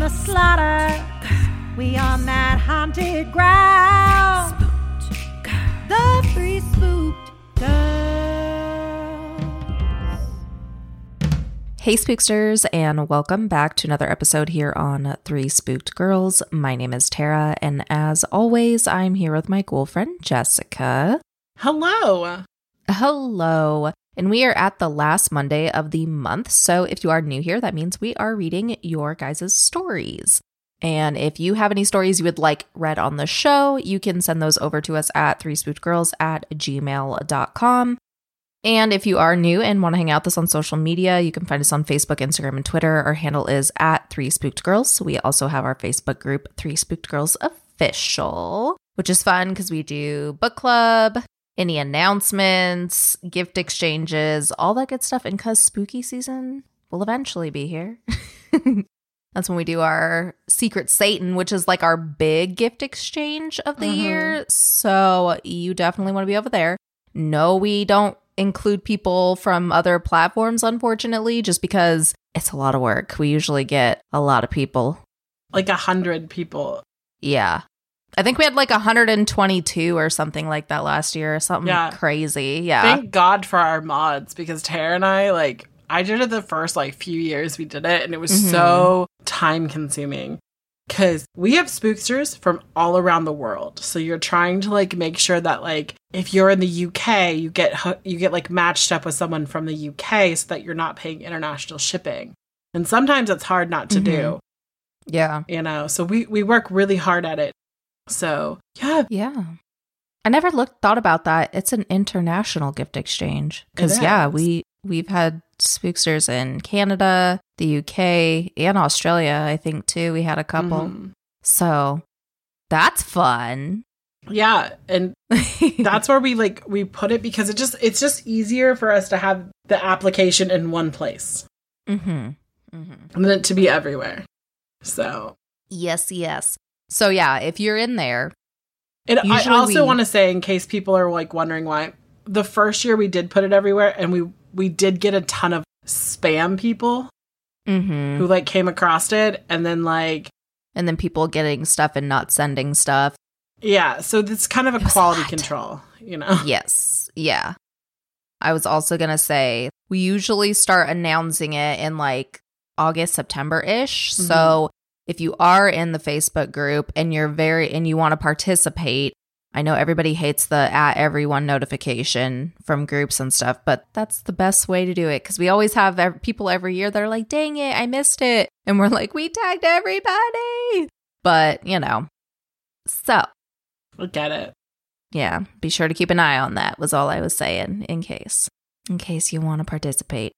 the slaughter, we on that haunted ground. The three spooked girls. Hey, spooksters, and welcome back to another episode here on Three Spooked Girls. My name is Tara, and as always, I'm here with my ghoul friend Jessica. Hello. Hello. And we are at the last Monday of the month. So if you are new here, that means we are reading your guys' stories. And if you have any stories you would like read on the show, you can send those over to us at three spooked girls at gmail.com. And if you are new and want to hang out with us on social media, you can find us on Facebook, Instagram, and Twitter. Our handle is at Three Spooked Girls. We also have our Facebook group, Three Spooked Girls Official, which is fun because we do book club, any announcements, gift exchanges, all that good stuff. And because spooky season will eventually be here. That's when we do our Secret Satan, which is like our big gift exchange of the mm-hmm. year. So you definitely want to be over there. No, we don't include people from other platforms, unfortunately, just because it's a lot of work. We usually get a lot of people. Like a hundred people. Yeah. I think we had like 122 or something like that last year, something Yeah. crazy. Yeah. Thank God for our mods because Tara and I, like, I did it the first like few years we did it and it was Mhm. so time consuming because we have spooksters from all around the world. So you're trying to like make sure that like if you're in the UK, you get you get like matched up with someone from the UK so that you're not paying international shipping. And sometimes it's hard not to do, yeah. you know. So we we work really hard at it. So, yeah, Yeah. I never looked thought about that. It's an international gift exchange. Cuz yeah, we we've had spooksters in Canada, the UK, and Australia, I think too. We had a couple. Mhm. So that's fun. Yeah, and that's where we like we put it because it just it's just easier for us to have the application in one place mhm. Mhm. and then it to be everywhere. So, Yes, yes. So yeah, if you're in there, and I also we- want to say in case people are like wondering why the first year we did put it everywhere and we we did get a ton of spam people mhm. who like came across it and then like and then people getting stuff and not sending stuff. yeah, so it's kind of a It a quality control, you know. Yes. Yeah. I was also going to say we usually start announcing it in like August, September ish. Mhm. So if you are in the Facebook group and you're very, and you want to participate, I know everybody hates the at everyone notification from groups and stuff, but that's the best way to do it because we always have ev- people every year that are like, dang it, I missed it. And we're like, we tagged everybody. But, you know, so I get it. yeah, be sure to keep an eye on that, was all I was saying, in case. In case you want to participate.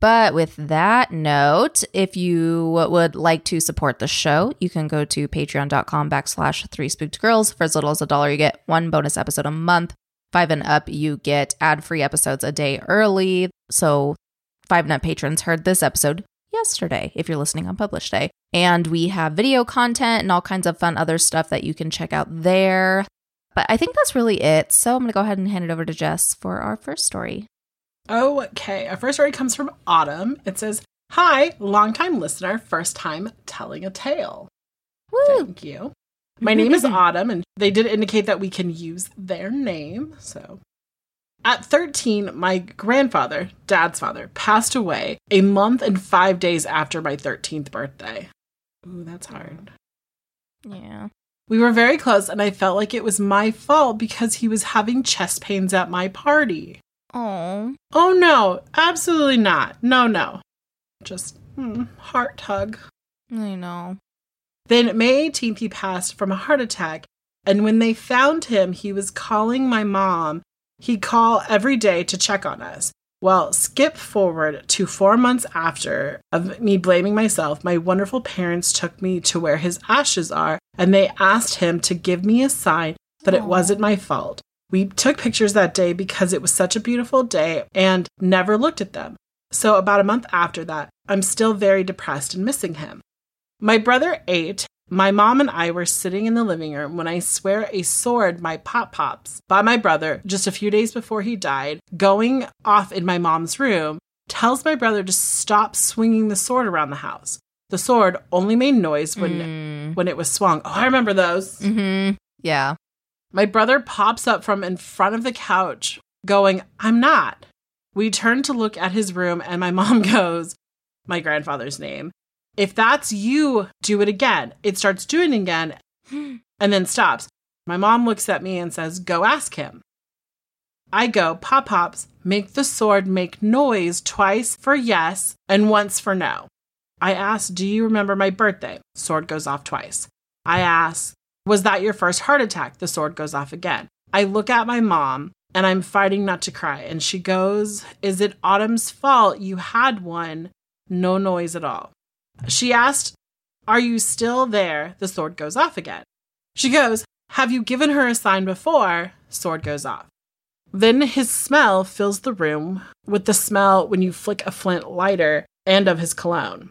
But with that note, if you would like to support the show, you can go to patreon.com backslash three spooked girls. For as little as a dollar, you get one bonus episode a month. Five and up, you get ad free episodes a day early. So, five and up patrons heard this episode yesterday if you're listening on publish day. And we have video content and all kinds of fun other stuff that you can check out there. But I think that's really it. So I'm going to go ahead and hand it over to Jess for our first story. Okay, our first story comes from Autumn. It says, Hi, longtime listener, first time telling a tale. Woo! Thank you. My name is Autumn, and they did indicate that we can use their name. So, at 13, my grandfather, dad's father, passed away a month and five days after my 13th birthday. Ooh, that's hard. Yeah. We were very close, and I felt like it was my fault because he was having chest pains at my party. Oh. Oh no, absolutely not. No, no. Just hmm, heart hug. I know. Then May 18th, he passed from a heart attack. And when they found him, he was calling my mom. He'd call every day to check on us. Well, skip forward to four months after of me blaming myself, my wonderful parents took me to where his ashes are and they asked him to give me a sign that it wasn't my fault. We took pictures that day because it was such a beautiful day and never looked at them. So, about a month after that, I'm still very depressed and missing him. My brother ate. My mom and I were sitting in the living room when I swear a sword, my pop pops, by my brother just a few days before he died, going off in my mom's room, tells my brother to stop swinging the sword around the house. The sword only made noise when Mm. when it was swung. Oh, I remember those. Mm-hmm. Yeah. My brother pops up from in front of the couch, going, I'm not. We turn to look at his room, and my mom goes, my grandfather's name. If that's you, do it again. It starts doing it again and then stops. My mom looks at me and says, Go ask him. I go, Pop Pops, make the sword make noise twice for yes and once for no. I ask, Do you remember my birthday? Sword goes off twice. I ask, Was that your first heart attack? The sword goes off again. I look at my mom and I'm fighting not to cry. And she goes, Is it Autumn's fault you had one? No noise at all. She asked, Are you still there? The sword goes off again. She goes, Have you given her a sign before? Sword goes off. Then his smell fills the room with the smell when you flick a flint lighter and of his cologne.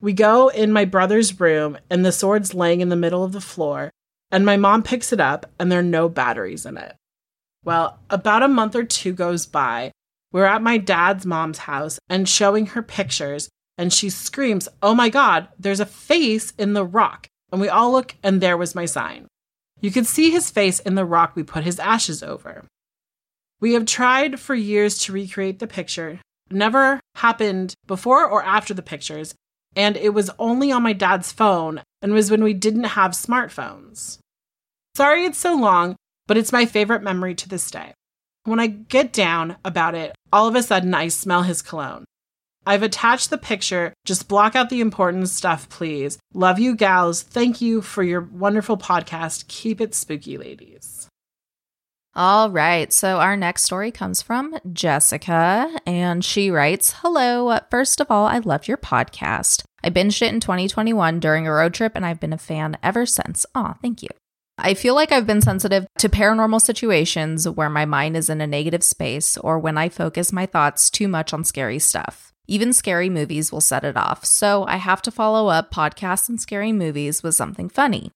We go in my brother's room, and the sword's laying in the middle of the floor, and my mom picks it up, and there are no batteries in it. Well, about a month or two goes by. We're at my dad's mom's house and showing her pictures, and she screams, Oh my God, there's a face in the rock. And we all look, and there was my sign. You could see his face in the rock we put his ashes over. We have tried for years to recreate the picture. Never happened before or after the pictures, and it was only on my dad's phone and was when we didn't have smartphones. Sorry it's so long, but it's my favorite memory to this day. When I get down about it, all of a sudden I smell his cologne. I've attached the picture. Just block out the important stuff, please. Love you, gals. Thank you for your wonderful podcast. Keep it spooky, ladies. All right. So our next story comes from Jessica, and she writes Hello. First of all, I love your podcast. I binged it in 2021 during a road trip, and I've been a fan ever since. Aw, thank you. I feel like I've been sensitive to paranormal situations where my mind is in a negative space or when I focus my thoughts too much on scary stuff. Even scary movies will set it off, so I have to follow up podcasts and scary movies with something funny.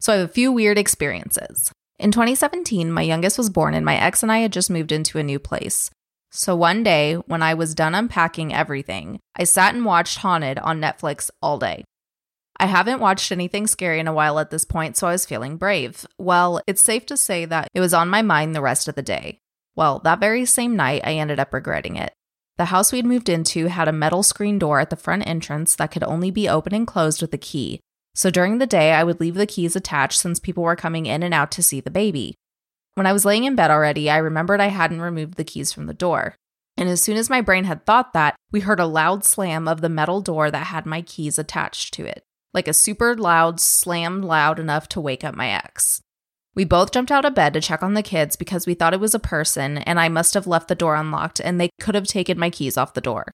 So I have a few weird experiences. In 2017, my youngest was born, and my ex and I had just moved into a new place. So one day, when I was done unpacking everything, I sat and watched Haunted on Netflix all day. I haven't watched anything scary in a while at this point, so I was feeling brave. Well, it's safe to say that it was on my mind the rest of the day. Well, that very same night, I ended up regretting it. The house we'd moved into had a metal screen door at the front entrance that could only be opened and closed with a key. So during the day, I would leave the keys attached since people were coming in and out to see the baby. When I was laying in bed already, I remembered I hadn't removed the keys from the door. And as soon as my brain had thought that, we heard a loud slam of the metal door that had my keys attached to it. Like a super loud slam loud enough to wake up my ex. We both jumped out of bed to check on the kids because we thought it was a person and I must have left the door unlocked and they could have taken my keys off the door.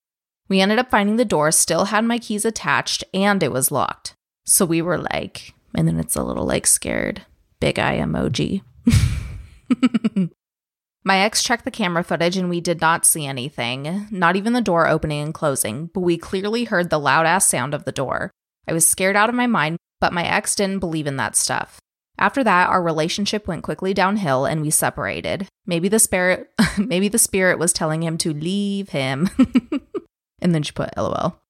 We ended up finding the door still had my keys attached and it was locked. So we were like, and then it's a little like scared big eye emoji. My ex checked the camera footage and we did not see anything, not even the door opening and closing, but we clearly heard the loud ass sound of the door. I was scared out of my mind, but my ex didn't believe in that stuff. After that, our relationship went quickly downhill and we separated. Maybe the spirit maybe the spirit was telling him to leave him. and then she put LOL.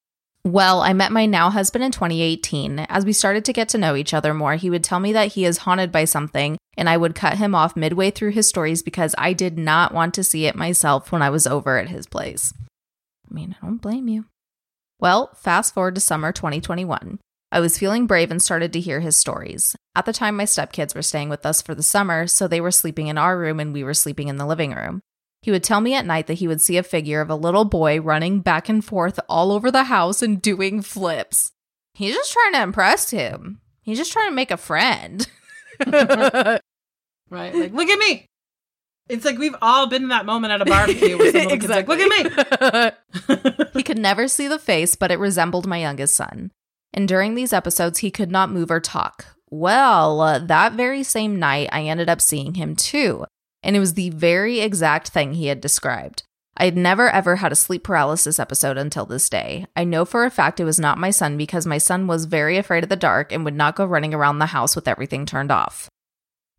Well, I met my now husband in 2018. As we started to get to know each other more, he would tell me that he is haunted by something, and I would cut him off midway through his stories because I did not want to see it myself when I was over at his place. I mean, I don't blame you. Well, fast forward to summer 2021. I was feeling brave and started to hear his stories. At the time, my stepkids were staying with us for the summer, so they were sleeping in our room and we were sleeping in the living room. He would tell me at night that he would see a figure of a little boy running back and forth all over the house and doing flips. He's just trying to impress him. He's just trying to make a friend. right? Like, look at me. It's like we've all been in that moment at a barbecue where someone exactly. like, look at me. he could never see the face, but it resembled my youngest son. And during these episodes, he could not move or talk. Well, uh, that very same night, I ended up seeing him too. And it was the very exact thing he had described. I had never ever had a sleep paralysis episode until this day. I know for a fact it was not my son because my son was very afraid of the dark and would not go running around the house with everything turned off.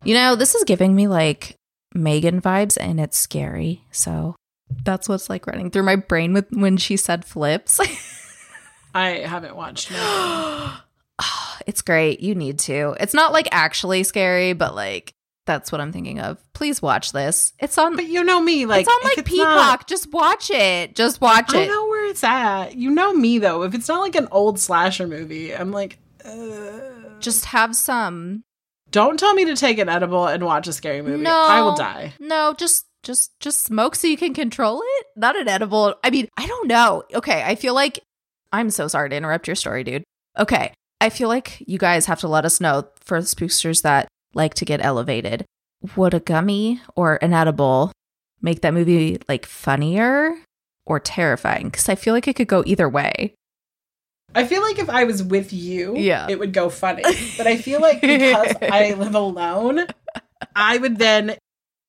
You know, this is giving me like Megan vibes and it's scary. So that's what's like running through my brain with when she said flips. I haven't watched it's great. You need to. It's not like actually scary, but like that's what I'm thinking of. Please watch this. It's on But you know me, like it's on like it's Peacock. Not, Just watch it. Just watch it. I know where it's at. You know me though. If it's not like an old slasher movie, I'm like uh... just have some don't tell me to take an edible and watch a scary movie. No, I will die. No, just just just smoke so you can control it. Not an edible. I mean, I don't know. Okay, I feel like I'm so sorry to interrupt your story, dude. Okay, I feel like you guys have to let us know for spooksters that like to get elevated. Would a gummy or an edible make that movie like funnier or terrifying? Because I feel like it could go either way. I feel like if I was with you, yeah. it would go funny. But I feel like because I live alone, I would then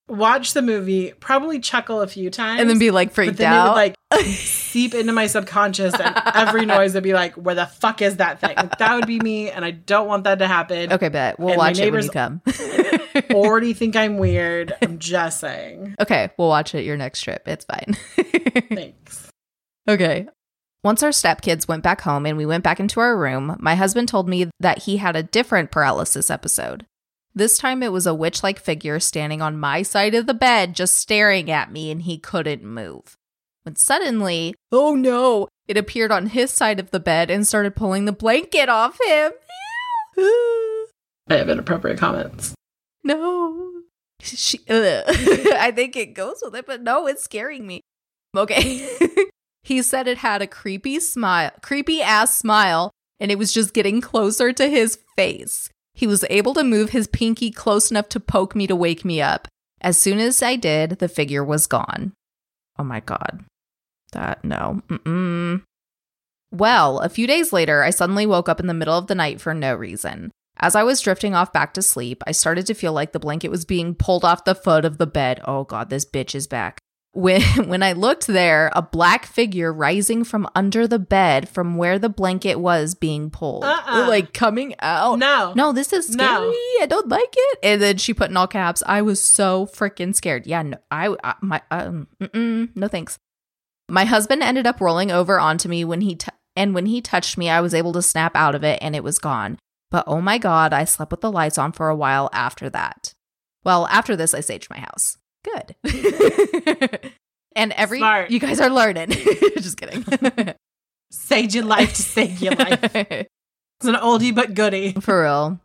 watch the movie, probably chuckle a few times, and then be like freaked but then out. It would like seep into my subconscious, and every noise would be like, "Where the fuck is that thing?" Like, that would be me, and I don't want that to happen. Okay, bet we'll and watch it when you come. already think I'm weird. I'm just saying. Okay, we'll watch it your next trip. It's fine. Thanks. Okay. Once our stepkids went back home and we went back into our room, my husband told me that he had a different paralysis episode. This time it was a witch like figure standing on my side of the bed, just staring at me, and he couldn't move. When suddenly, oh no, it appeared on his side of the bed and started pulling the blanket off him. I have inappropriate comments. No. She, I think it goes with it, but no, it's scaring me. Okay. he said it had a creepy smile, creepy ass smile, and it was just getting closer to his face. He was able to move his pinky close enough to poke me to wake me up. As soon as I did, the figure was gone. Oh my God. That, no. Mm-mm. Well, a few days later, I suddenly woke up in the middle of the night for no reason. As I was drifting off back to sleep, I started to feel like the blanket was being pulled off the foot of the bed. Oh God, this bitch is back. When, when I looked there, a black figure rising from under the bed from where the blanket was being pulled. Uh-uh. Like coming out. No. No, this is scary. No. I don't like it. And then she put in all caps, I was so freaking scared. Yeah, no, I, I my, um, no thanks. My husband ended up rolling over onto me when he, t- and when he touched me, I was able to snap out of it and it was gone. But oh my God, I slept with the lights on for a while after that. Well, after this, I saged my house. Good. and every Smart. you guys are learning. Just kidding. sage your life to save your life. It's an oldie but goodie. For real.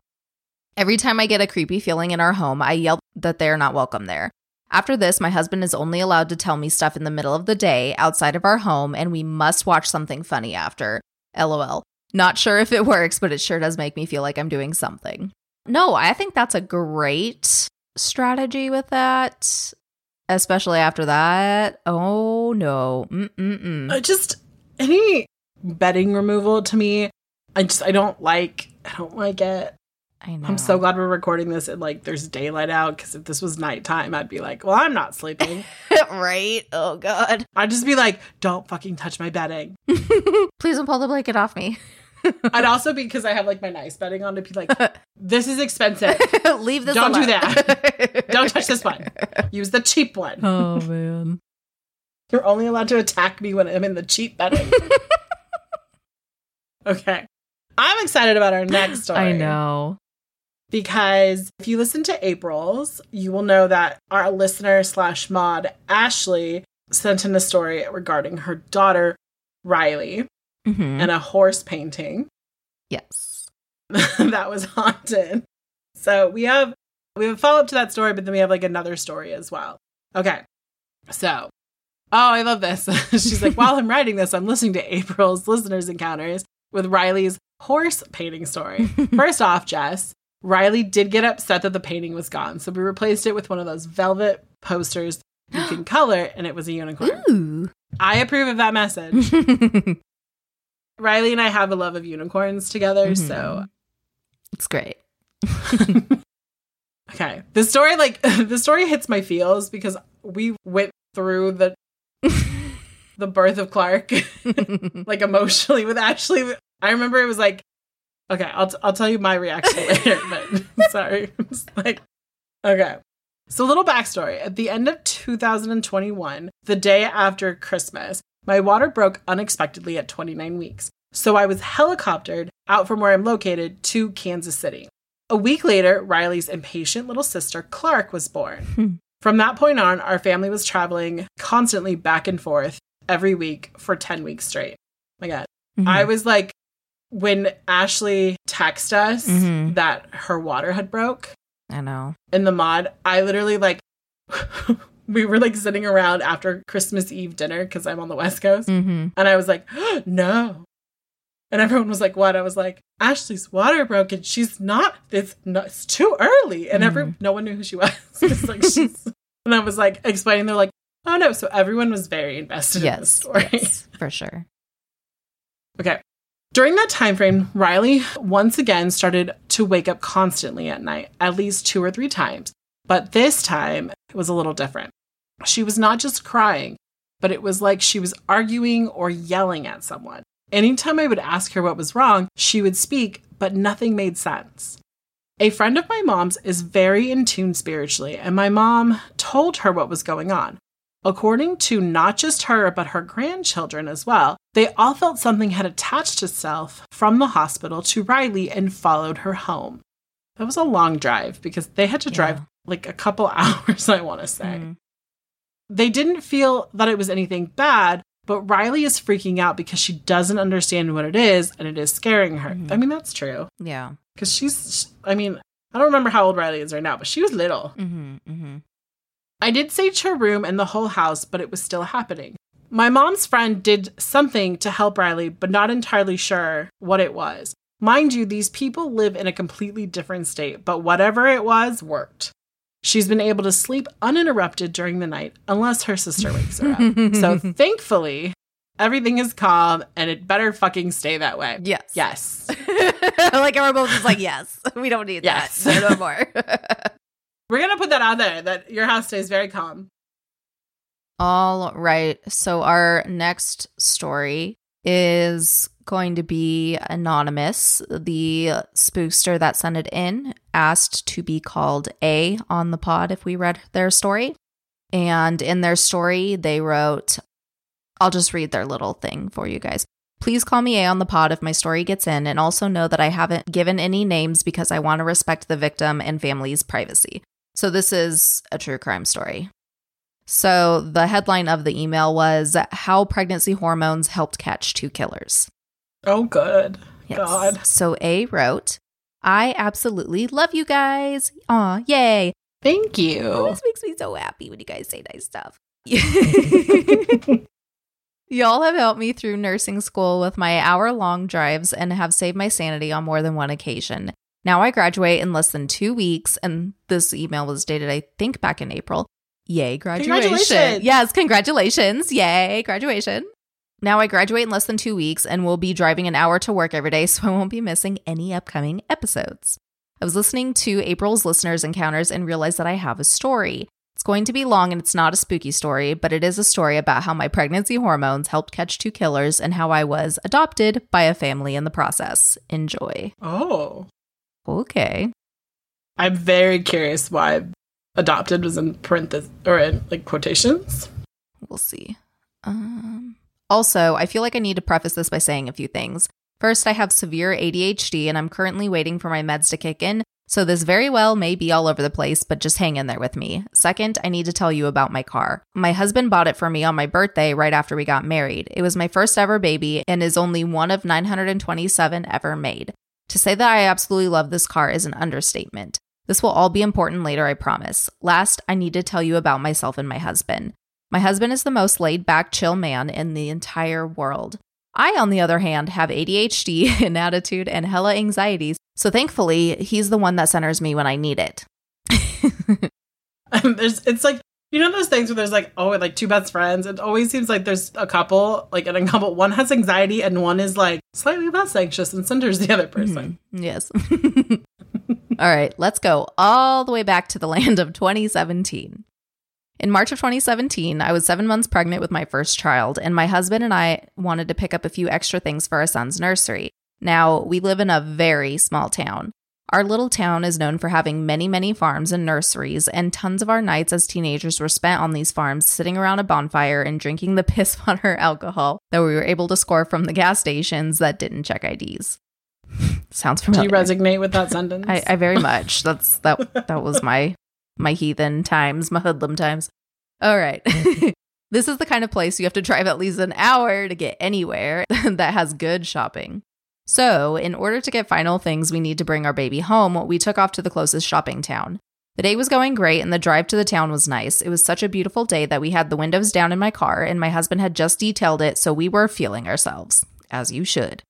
Every time I get a creepy feeling in our home, I yell that they're not welcome there. After this, my husband is only allowed to tell me stuff in the middle of the day outside of our home, and we must watch something funny after. LOL. Not sure if it works, but it sure does make me feel like I'm doing something. No, I think that's a great strategy with that, especially after that. Oh no. Uh, just any bedding removal to me, I just I don't like. I don't like it. I know. I'm so glad we're recording this and like there's daylight out because if this was nighttime, I'd be like, well, I'm not sleeping. right? Oh god. I'd just be like, don't fucking touch my bedding. Please don't pull the blanket off me. I'd also be because I have like my nice bedding on to be like, this is expensive. Leave this. Don't alone. do that. Don't touch this one. Use the cheap one. Oh man. You're only allowed to attack me when I'm in the cheap bedding. okay. I'm excited about our next story. I know. Because if you listen to April's, you will know that our listener slash mod, Ashley, sent in a story regarding her daughter, Riley, mm-hmm. and a horse painting. Yes. that was haunted. So we have we have a follow up to that story, but then we have like another story as well. Okay. So Oh, I love this. She's like, while I'm writing this, I'm listening to April's listeners' encounters with Riley's horse painting story. First off, Jess, Riley did get upset that the painting was gone. So we replaced it with one of those velvet posters you can color, and it was a unicorn. Ooh. I approve of that message. Riley and I have a love of unicorns together. Mm-hmm. So, it's great. okay. The story, like, the story hits my feels because we went through the the birth of Clark, like emotionally with Ashley. I remember it was like, okay, I'll, t- I'll tell you my reaction later, but sorry. It's like, okay. So, little backstory. At the end of 2021, the day after Christmas, my water broke unexpectedly at 29 weeks. So, I was helicoptered out from where I'm located to Kansas City. A week later, Riley's impatient little sister, Clark, was born. From that point on, our family was traveling constantly back and forth every week for 10 weeks straight. my God. Mhm. I was like, when Ashley texted us Mhm. that her water had broke I know. in the mod, I literally like, we were like sitting around after Christmas Eve dinner because I'm on the West Coast. Mm-hmm. And I was like, no. And everyone was like, what? I was like, Ashley's water broke and she's not, it's, no, it's too early. And every, no one knew who she was. Like, she's, and I was like explaining, they're like, oh no. So everyone was very invested in this Yes. story. yes, for sure. Okay. During that time frame, Riley once again started to wake up constantly at night, at least two or three times. But this time it was a little different. She was not just crying, but it was like she was arguing or yelling at someone. Anytime I would ask her what was wrong, she would speak, but nothing made sense. A friend of my mom's is very in tune spiritually, and my mom told her what was going on. According to not just her, but her grandchildren as well, they all felt something had attached itself from the hospital to Riley and followed her home. That was a long drive because they had to drive Yeah. Like a couple hours, I want to say. Mhm. They didn't feel that it was anything bad, but Riley is freaking out because she doesn't understand what it is and it is scaring her. Mhm. I mean, that's true Yeah. because she's, I mean, I don't remember how old Riley is right now, but she was little. Mm-hmm. Mm-hmm. I did sage her room and the whole house, but it was still happening. My mom's friend did something to help Riley, but not entirely sure what it was. Mind you, these people live in a completely different state, but whatever it was worked. She's been able to sleep uninterrupted during the night, unless her sister wakes her up. so thankfully, everything is calm and it better fucking stay that way. Yes. Yes. like our both just like, yes, we don't need Yes. that. No more. We're going to put that out there that your house stays very calm. All right. So our next story is going to be anonymous. The spookster that sent it in asked to be called A on the pod if we read their story. And in their story, they wrote, I'll just read their little thing for you guys. Please call me A on the pod if my story gets in, and also know that I haven't given any names because I want to respect the victim and family's privacy. So, this is a true crime story. So, the headline of the email was How Pregnancy Hormones Helped Catch Two Killers. Oh, good. Yes. God. So, A wrote, I absolutely love you guys. Aw, yay. Thank you. Oh, this makes me so happy when you guys say nice stuff. Y'all have helped me through nursing school with my hour long drives and have saved my sanity on more than one occasion. Now I graduate in less than two weeks, and this email was dated, I think, back in April. Yay, graduation. Congratulations. Yes, congratulations. Yay, graduation. Now I graduate in less than two weeks and will be driving an hour to work every day, so I won't be missing any upcoming episodes. I was listening to April's listeners' encounters and realized that I have a story. It's going to be long and it's not a spooky story, but it is a story about how my pregnancy hormones helped catch two killers and how I was adopted by a family in the process. Enjoy. Oh. Okay. I'm very curious why adopted was in parentheses or in like quotations. We'll see. Um, also, I feel like I need to preface this by saying a few things. First, I have severe ADHD and I'm currently waiting for my meds to kick in, so this very well may be all over the place, but just hang in there with me. Second, I need to tell you about my car. My husband bought it for me on my birthday right after we got married. It was my first ever baby and is only one of 927 ever made. To say that I absolutely love this car is an understatement. This will all be important later, I promise. Last, I need to tell you about myself and my husband. My husband is the most laid back, chill man in the entire world. I, on the other hand, have ADHD and attitude and hella anxieties, so thankfully, he's the one that centers me when I need it. there's, it's like you know those things where there's like oh like two best friends. It always seems like there's a couple like in a couple. One has anxiety and one is like slightly less anxious and centers the other person. Mm-hmm. Yes. all right, let's go all the way back to the land of 2017. In March of 2017, I was seven months pregnant with my first child, and my husband and I wanted to pick up a few extra things for our son's nursery. Now, we live in a very small town. Our little town is known for having many, many farms and nurseries, and tons of our nights as teenagers were spent on these farms sitting around a bonfire and drinking the piss water alcohol that we were able to score from the gas stations that didn't check IDs. Sounds familiar. Do you resonate with that sentence? I, I very much. That's that that was my my heathen times, my hoodlum times. All right. this is the kind of place you have to drive at least an hour to get anywhere that has good shopping. So, in order to get final things we need to bring our baby home, we took off to the closest shopping town. The day was going great and the drive to the town was nice. It was such a beautiful day that we had the windows down in my car and my husband had just detailed it, so we were feeling ourselves, as you should.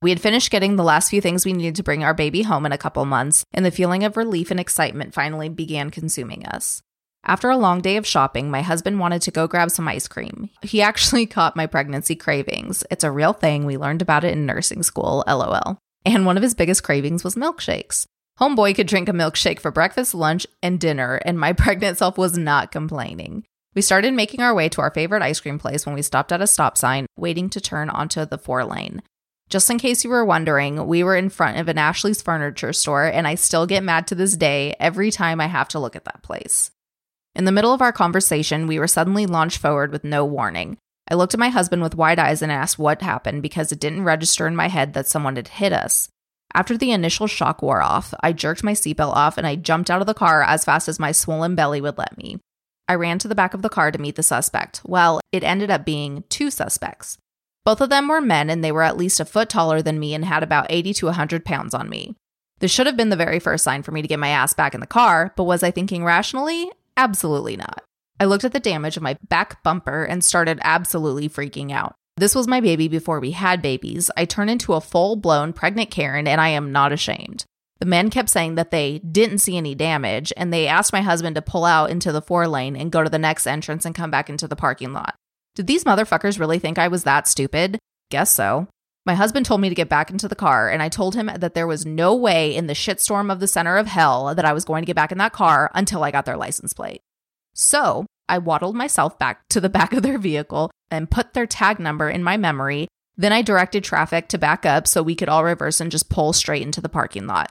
We had finished getting the last few things we needed to bring our baby home in a couple months, and the feeling of relief and excitement finally began consuming us. After a long day of shopping, my husband wanted to go grab some ice cream. He actually caught my pregnancy cravings. It's a real thing. We learned about it in nursing school, lol. And one of his biggest cravings was milkshakes. Homeboy could drink a milkshake for breakfast, lunch, and dinner, and my pregnant self was not complaining. We started making our way to our favorite ice cream place when we stopped at a stop sign, waiting to turn onto the four lane. Just in case you were wondering, we were in front of an Ashley's furniture store, and I still get mad to this day every time I have to look at that place. In the middle of our conversation, we were suddenly launched forward with no warning. I looked at my husband with wide eyes and asked what happened because it didn't register in my head that someone had hit us. After the initial shock wore off, I jerked my seatbelt off and I jumped out of the car as fast as my swollen belly would let me. I ran to the back of the car to meet the suspect. Well, it ended up being two suspects. Both of them were men and they were at least a foot taller than me and had about 80 to 100 pounds on me. This should have been the very first sign for me to get my ass back in the car, but was I thinking rationally? Absolutely not. I looked at the damage of my back bumper and started absolutely freaking out. This was my baby before we had babies. I turned into a full blown pregnant Karen and I am not ashamed. The men kept saying that they didn't see any damage and they asked my husband to pull out into the four lane and go to the next entrance and come back into the parking lot. Did these motherfuckers really think I was that stupid? Guess so. My husband told me to get back into the car, and I told him that there was no way in the shitstorm of the center of hell that I was going to get back in that car until I got their license plate. So I waddled myself back to the back of their vehicle and put their tag number in my memory. Then I directed traffic to back up so we could all reverse and just pull straight into the parking lot.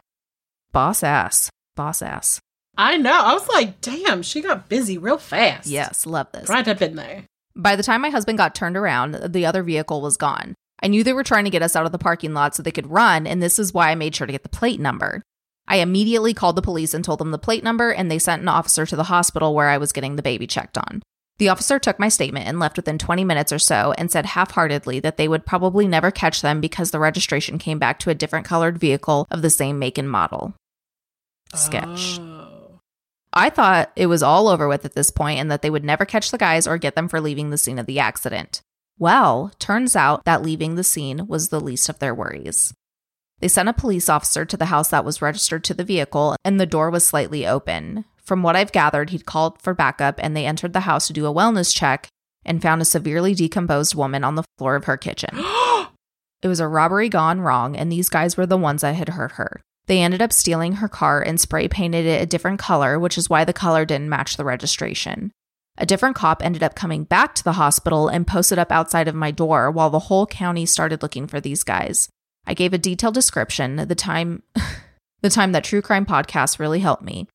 Boss ass. Boss ass. I know. I was like, damn, she got busy real fast. Yes, love this. Right up in there. By the time my husband got turned around, the other vehicle was gone. I knew they were trying to get us out of the parking lot so they could run, and this is why I made sure to get the plate number. I immediately called the police and told them the plate number, and they sent an officer to the hospital where I was getting the baby checked on. The officer took my statement and left within 20 minutes or so and said half heartedly that they would probably never catch them because the registration came back to a different colored vehicle of the same make and model. Sketch. Oh. I thought it was all over with at this point and that they would never catch the guys or get them for leaving the scene of the accident. Well, turns out that leaving the scene was the least of their worries. They sent a police officer to the house that was registered to the vehicle, and the door was slightly open. From what I've gathered, he'd called for backup and they entered the house to do a wellness check and found a severely decomposed woman on the floor of her kitchen. it was a robbery gone wrong, and these guys were the ones that had hurt her. They ended up stealing her car and spray painted it a different color, which is why the color didn't match the registration. A different cop ended up coming back to the hospital and posted up outside of my door while the whole county started looking for these guys. I gave a detailed description, the time the time that true crime podcasts really helped me.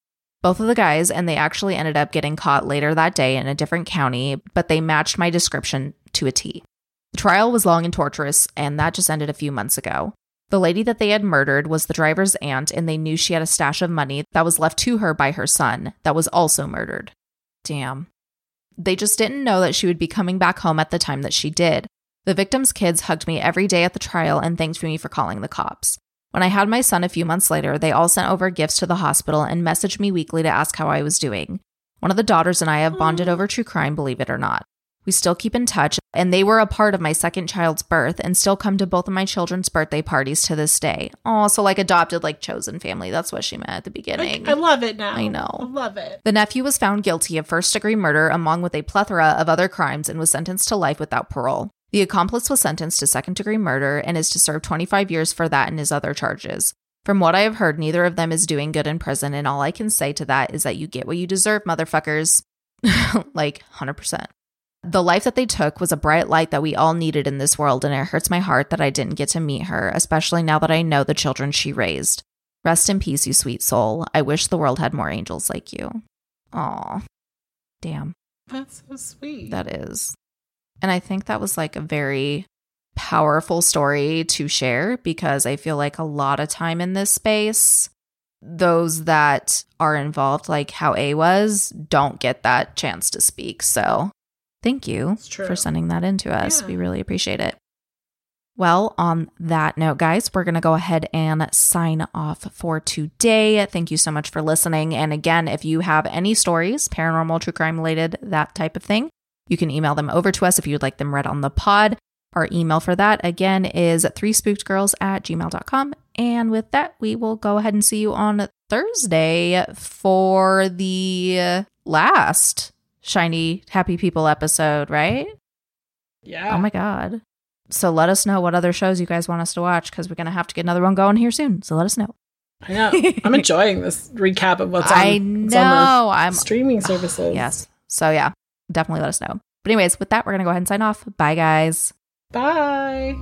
Both of the guys and they actually ended up getting caught later that day in a different county, but they matched my description to a T. The trial was long and torturous, and that just ended a few months ago. The lady that they had murdered was the driver's aunt, and they knew she had a stash of money that was left to her by her son that was also murdered. Damn. They just didn't know that she would be coming back home at the time that she did. The victim's kids hugged me every day at the trial and thanked me for calling the cops. When I had my son a few months later, they all sent over gifts to the hospital and messaged me weekly to ask how I was doing. One of the daughters and I have bonded over true crime, believe it or not. We still keep in touch, and they were a part of my second child's birth and still come to both of my children's birthday parties to this day. Oh, so like adopted, like chosen family. That's what she meant at the beginning. I, I love it now. I know. I love it. The nephew was found guilty of first degree murder along with a plethora of other crimes and was sentenced to life without parole. The accomplice was sentenced to second degree murder and is to serve 25 years for that and his other charges. From what I have heard, neither of them is doing good in prison, and all I can say to that is that you get what you deserve, motherfuckers. like 100%. The life that they took was a bright light that we all needed in this world, and it hurts my heart that I didn't get to meet her, especially now that I know the children she raised. Rest in peace, you sweet soul. I wish the world had more angels like you. Aw. Damn, That's so sweet. that is. And I think that was like a very powerful story to share because I feel like a lot of time in this space, those that are involved, like how A was, don't get that chance to speak. So thank you for sending that in to us. Yeah. We really appreciate it. Well, on that note, guys, we're going to go ahead and sign off for today. Thank you so much for listening. And again, if you have any stories, paranormal, true crime related, that type of thing, you can email them over to us if you'd like them read on the pod. Our email for that, again, is three spookedgirls at gmail.com. And with that, we will go ahead and see you on Thursday for the last Shiny Happy People episode, right? yeah. Oh my God. So let us know what other shows you guys want us to watch because we're going to have to get another one going here soon. So let us know. I know. I'm enjoying this recap of what's on, I what's on the I'm streaming services. yes. So yeah, definitely let us know. But anyways, with that, we're going to go ahead and sign off. Bye, guys. Bye.